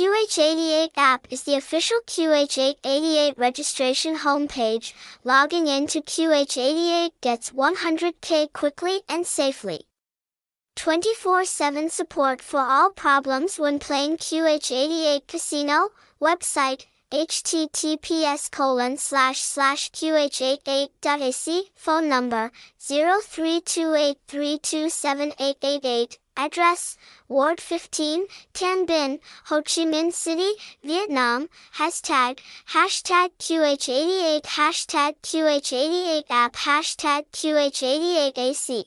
QH88 app is the official QH88 registration homepage. Logging into QH88 gets 100k quickly and safely. 24-7 support for all problems when playing QH88 Casino, website, https colon slash slash qh88.ac, phone number 0328327888, address, Ward 15, Tan Binh, Ho Chi Minh City, Vietnam, hashtag, hashtag QH88, hashtag QH88 app, hashtag QH88AC.